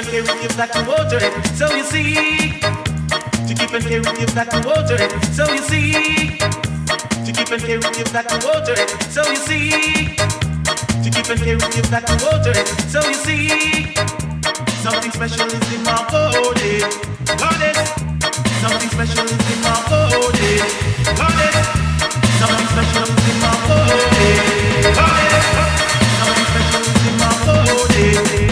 and caring, you've got water. So you see, to keep and caring, you've got water. So you see, to keep and caring, you've got water. So you see, to keep and caring, you've got water. So you see, something special is in my body. Got it. Something special is in my body. Got it. Something special is in my body. Got it. Something special is in my body.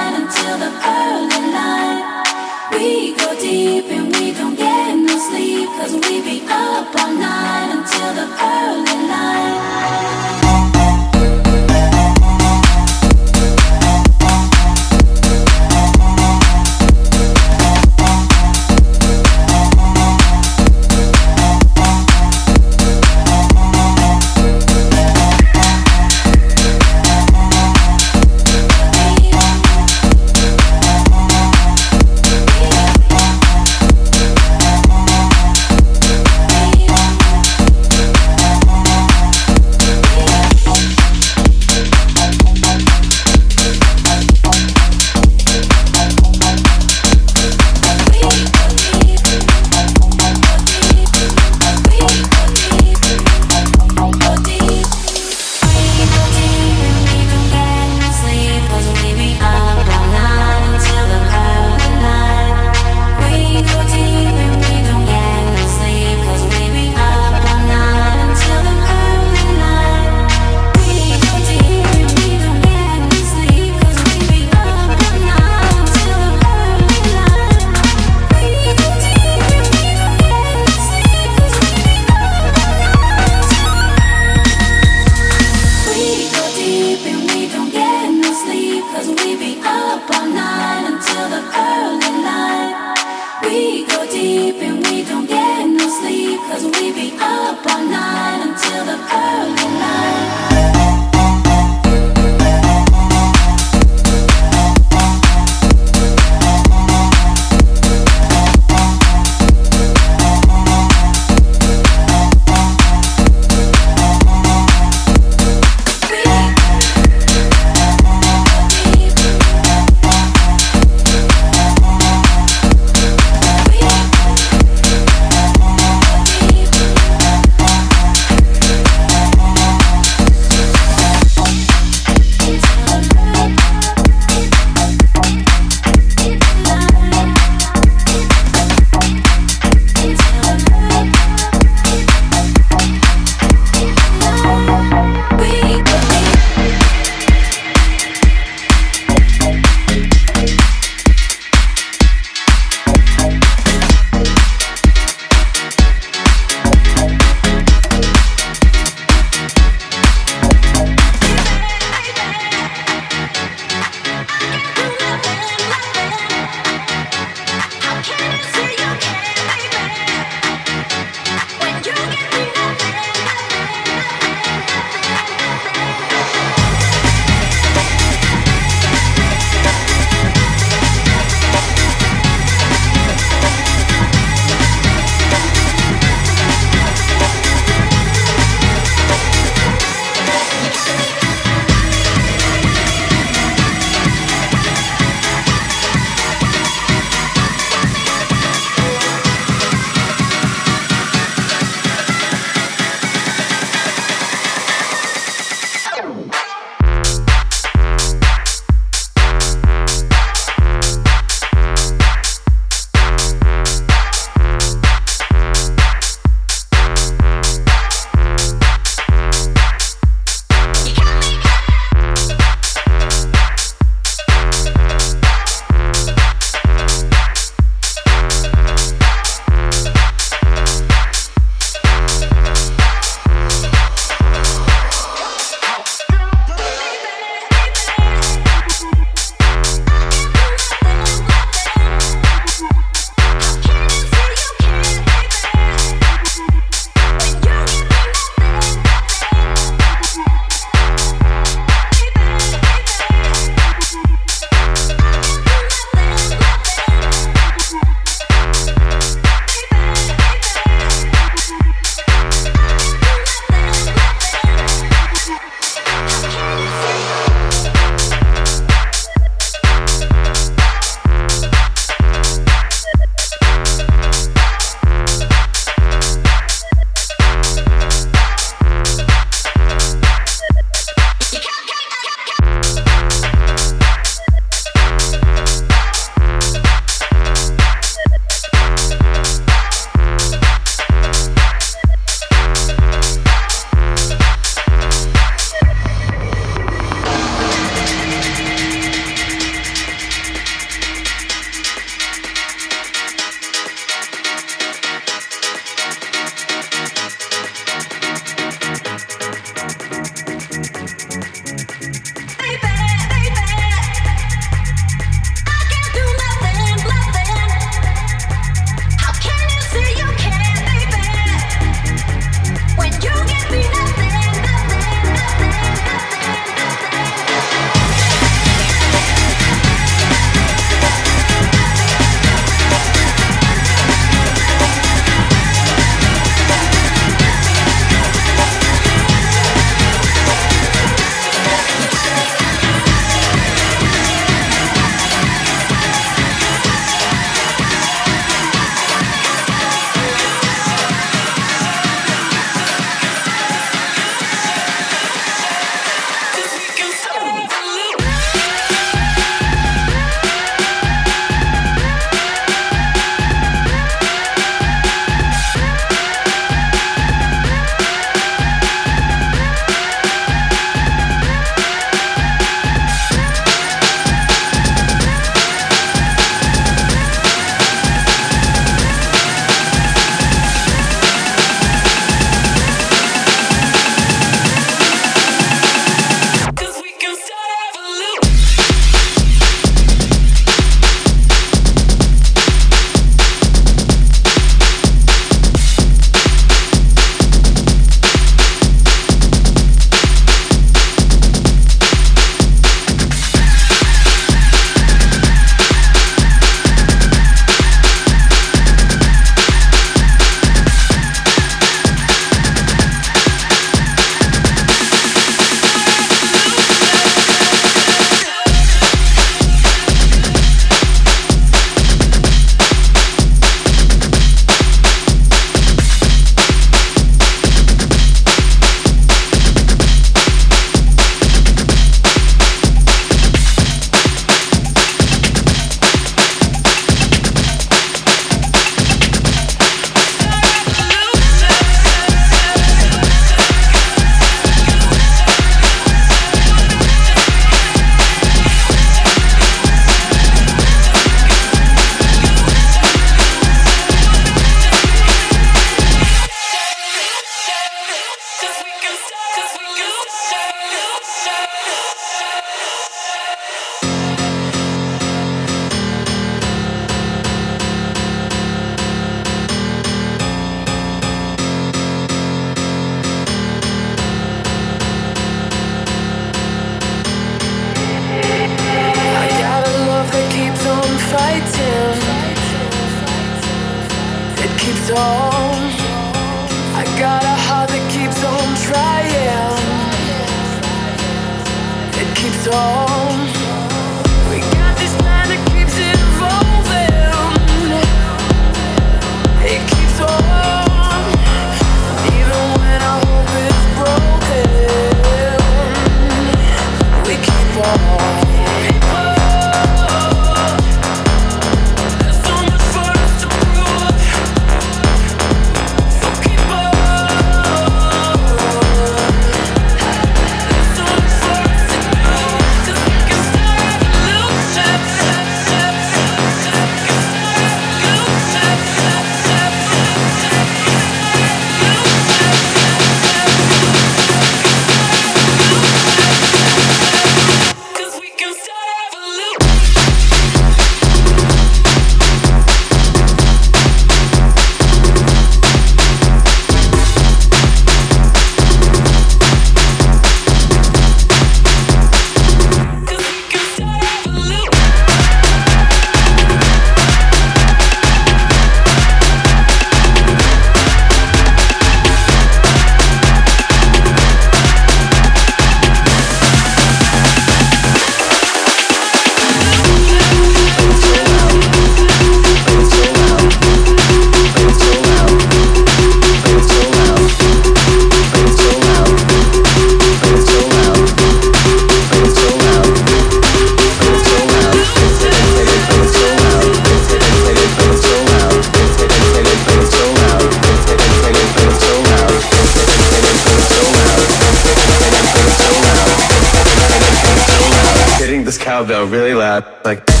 like.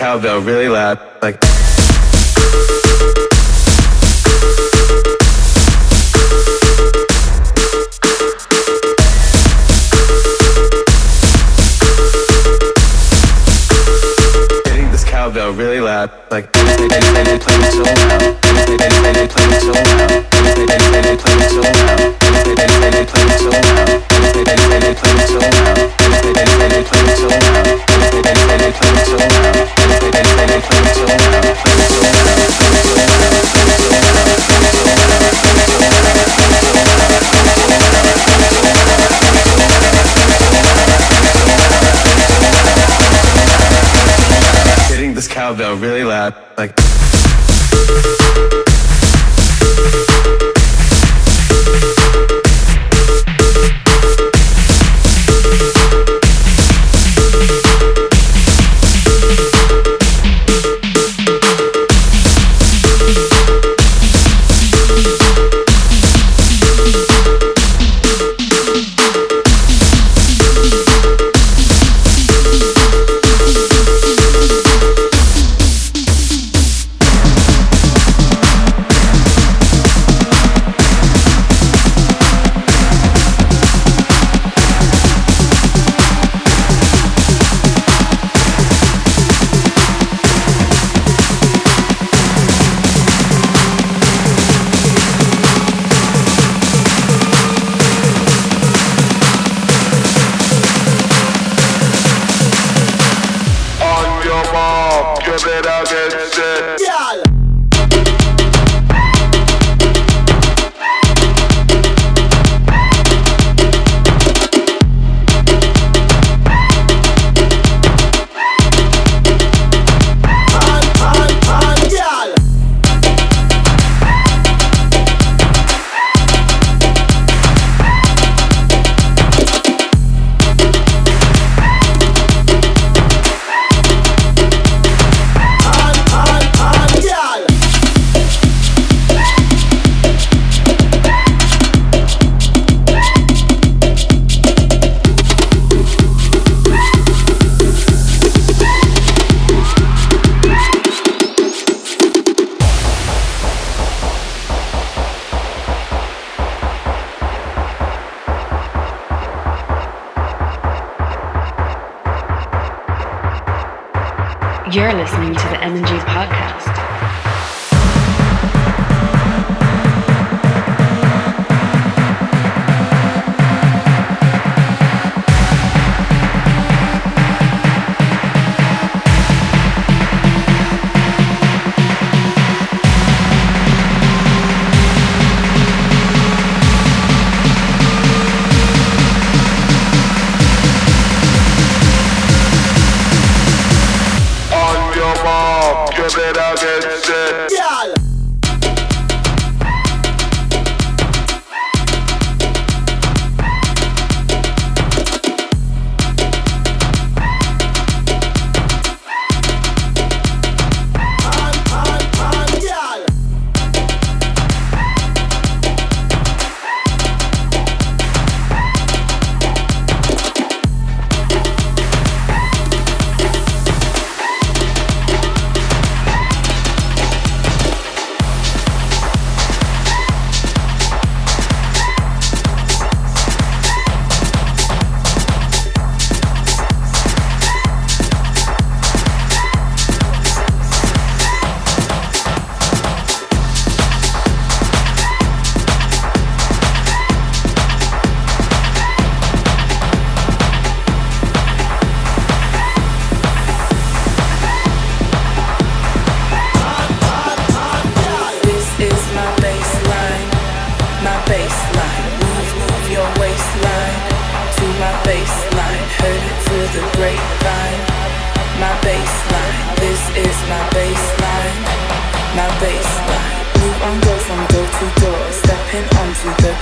cowbell really loud, like. This cowbell really loud, like. You're listening to the M&G podcast.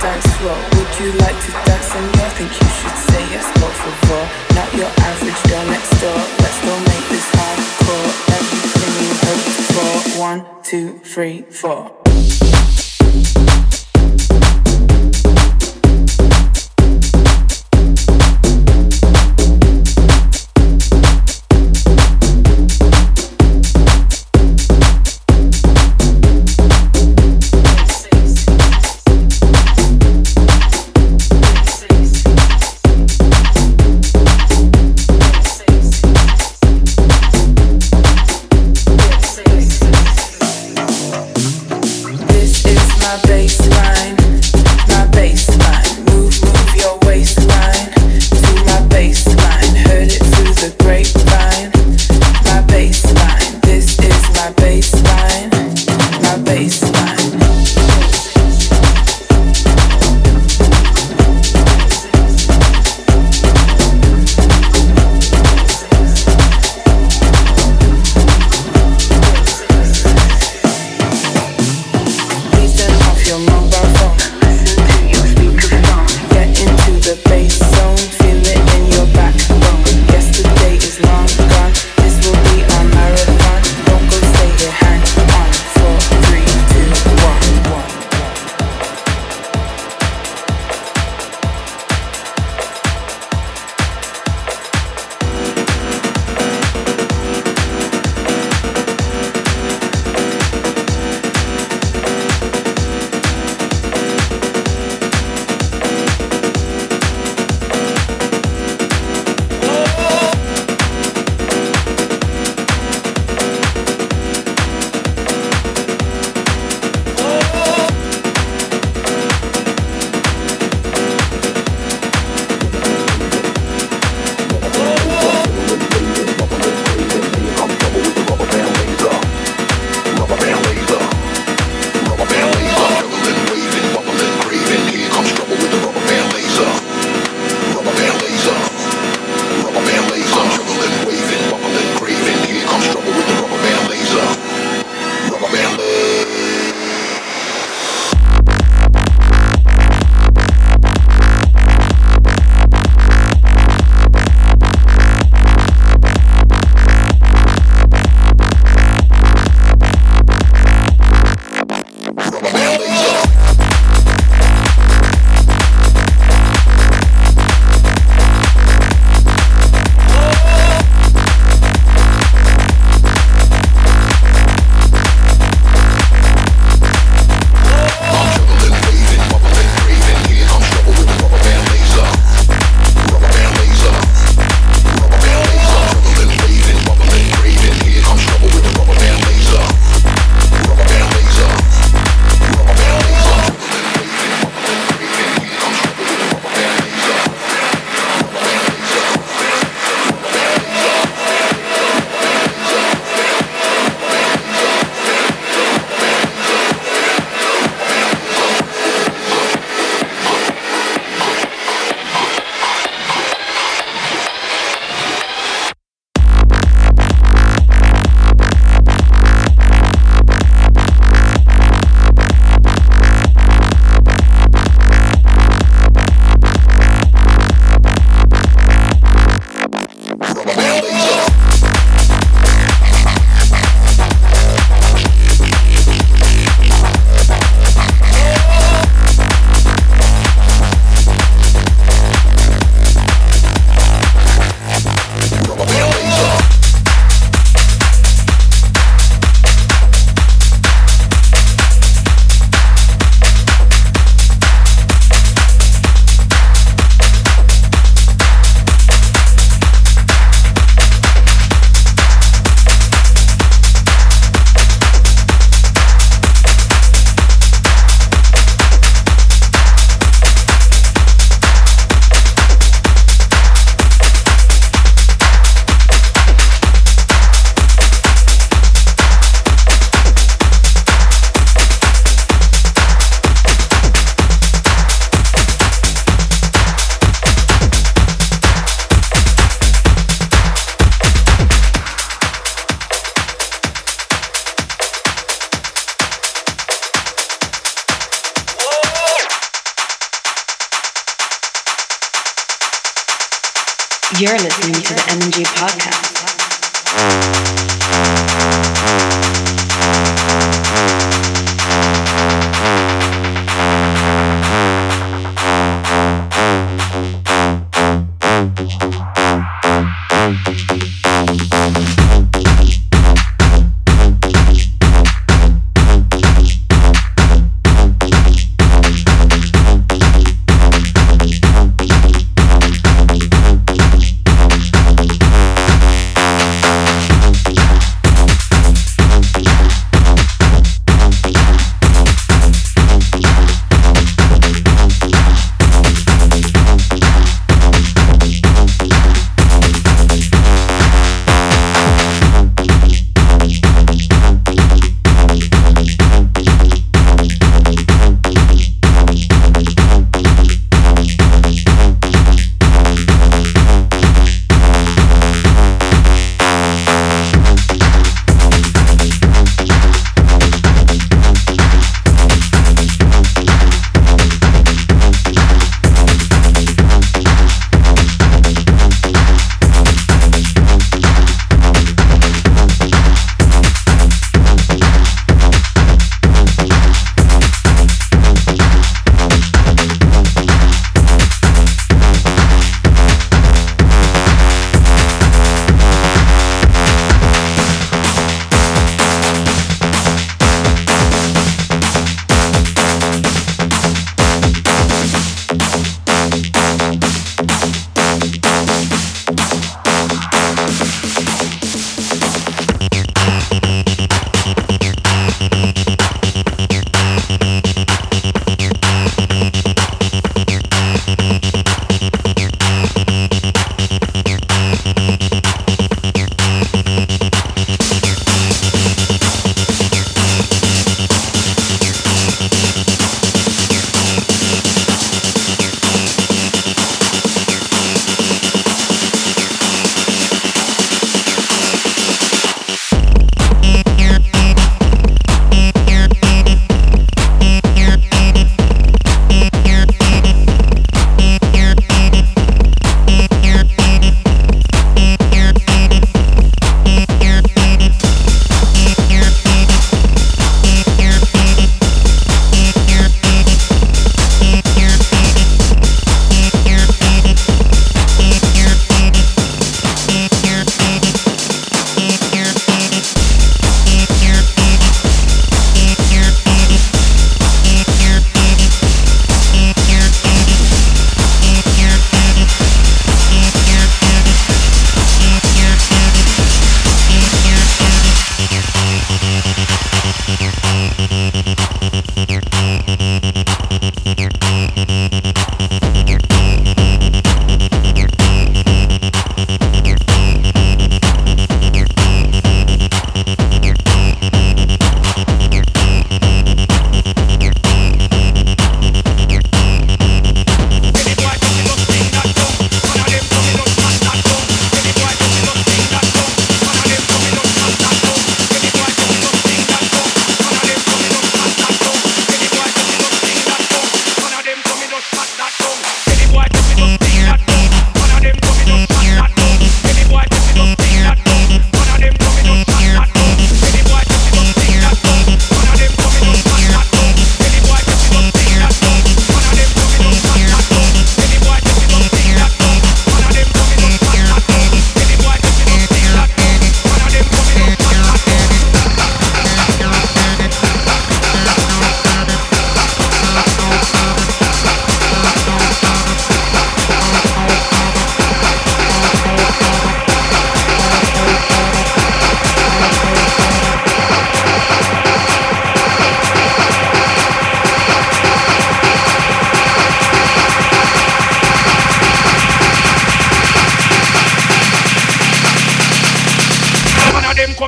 Dance floor. Would you like to dance in I think you should say yes, por favor. Not your average girl next door. Let's go make this hardcore. Everything you hoped for. One, two, three, four.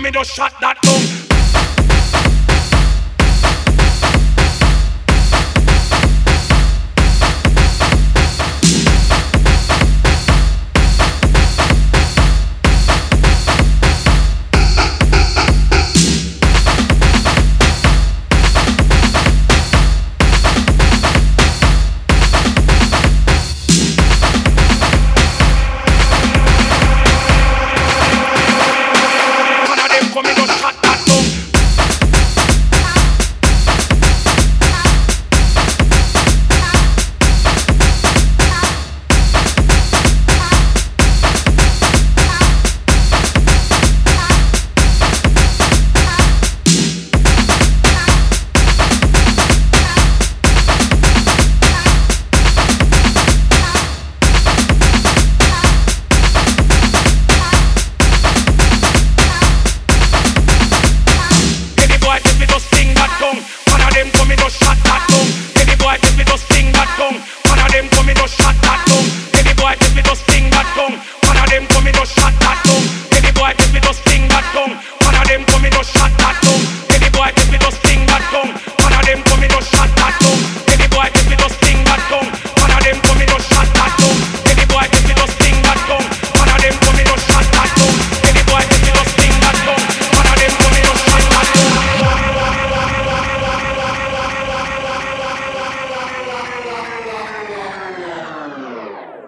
In, just shut that down.